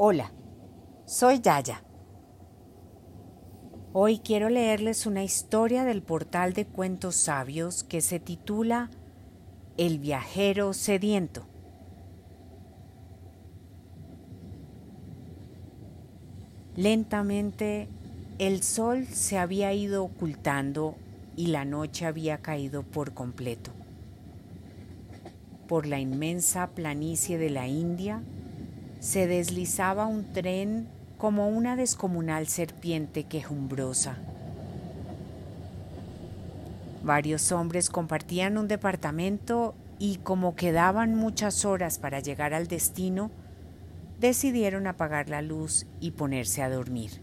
Hola, soy Yaya. Hoy quiero leerles una historia del portal de cuentos sabios que se titula El viajero sediento. Lentamente el sol se había ido ocultando y la noche había caído por completo. Por la inmensa planicie de la India se deslizaba un tren como una descomunal serpiente quejumbrosa. Varios hombres compartían un departamento y como quedaban muchas horas para llegar al destino, decidieron apagar la luz y ponerse a dormir.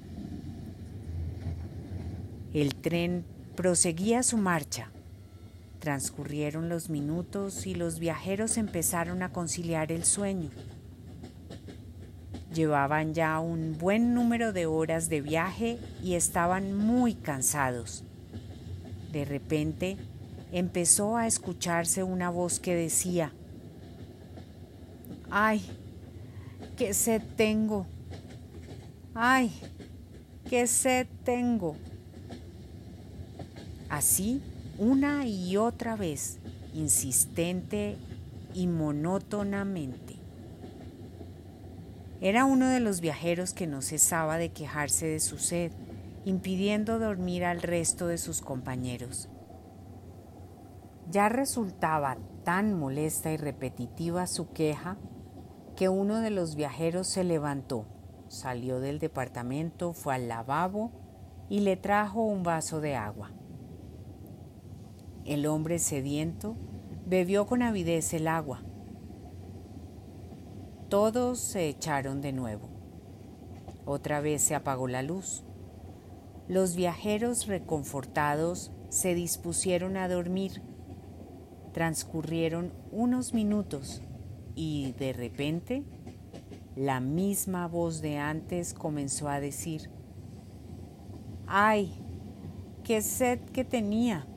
El tren proseguía su marcha. Transcurrieron los minutos y los viajeros empezaron a conciliar el sueño. Llevaban ya un buen número de horas de viaje y estaban muy cansados. De repente empezó a escucharse una voz que decía, ¡ay, qué sed tengo! ¡ay, qué sed tengo! Así, una y otra vez, insistente y monótonamente. Era uno de los viajeros que no cesaba de quejarse de su sed, impidiendo dormir al resto de sus compañeros. Ya resultaba tan molesta y repetitiva su queja que uno de los viajeros se levantó, salió del departamento, fue al lavabo y le trajo un vaso de agua. El hombre sediento bebió con avidez el agua todos se echaron de nuevo. Otra vez se apagó la luz. Los viajeros reconfortados se dispusieron a dormir. Transcurrieron unos minutos y de repente la misma voz de antes comenzó a decir, ¡ay! ¡Qué sed que tenía!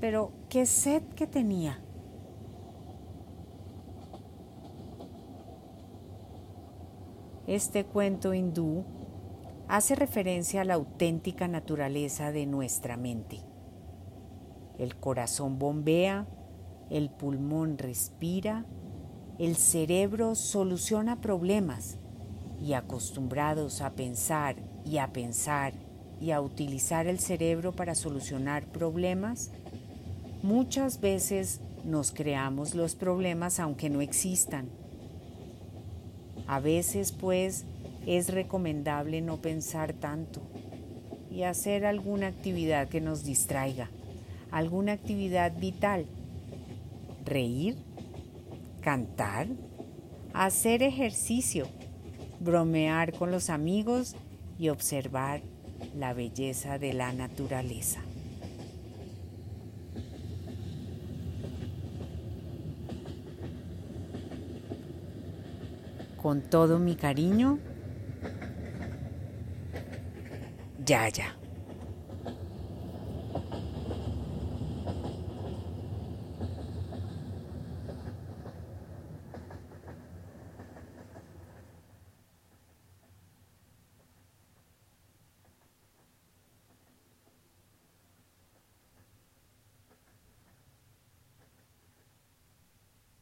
Pero, ¿qué sed que tenía? Este cuento hindú hace referencia a la auténtica naturaleza de nuestra mente. El corazón bombea, el pulmón respira, el cerebro soluciona problemas y acostumbrados a pensar y a pensar y a utilizar el cerebro para solucionar problemas, muchas veces nos creamos los problemas aunque no existan a veces, pues, es recomendable no pensar tanto y hacer alguna actividad que nos distraiga, alguna actividad vital. Reír, cantar, hacer ejercicio, bromear con los amigos y observar la belleza de la naturaleza. Con todo mi cariño, Yaya.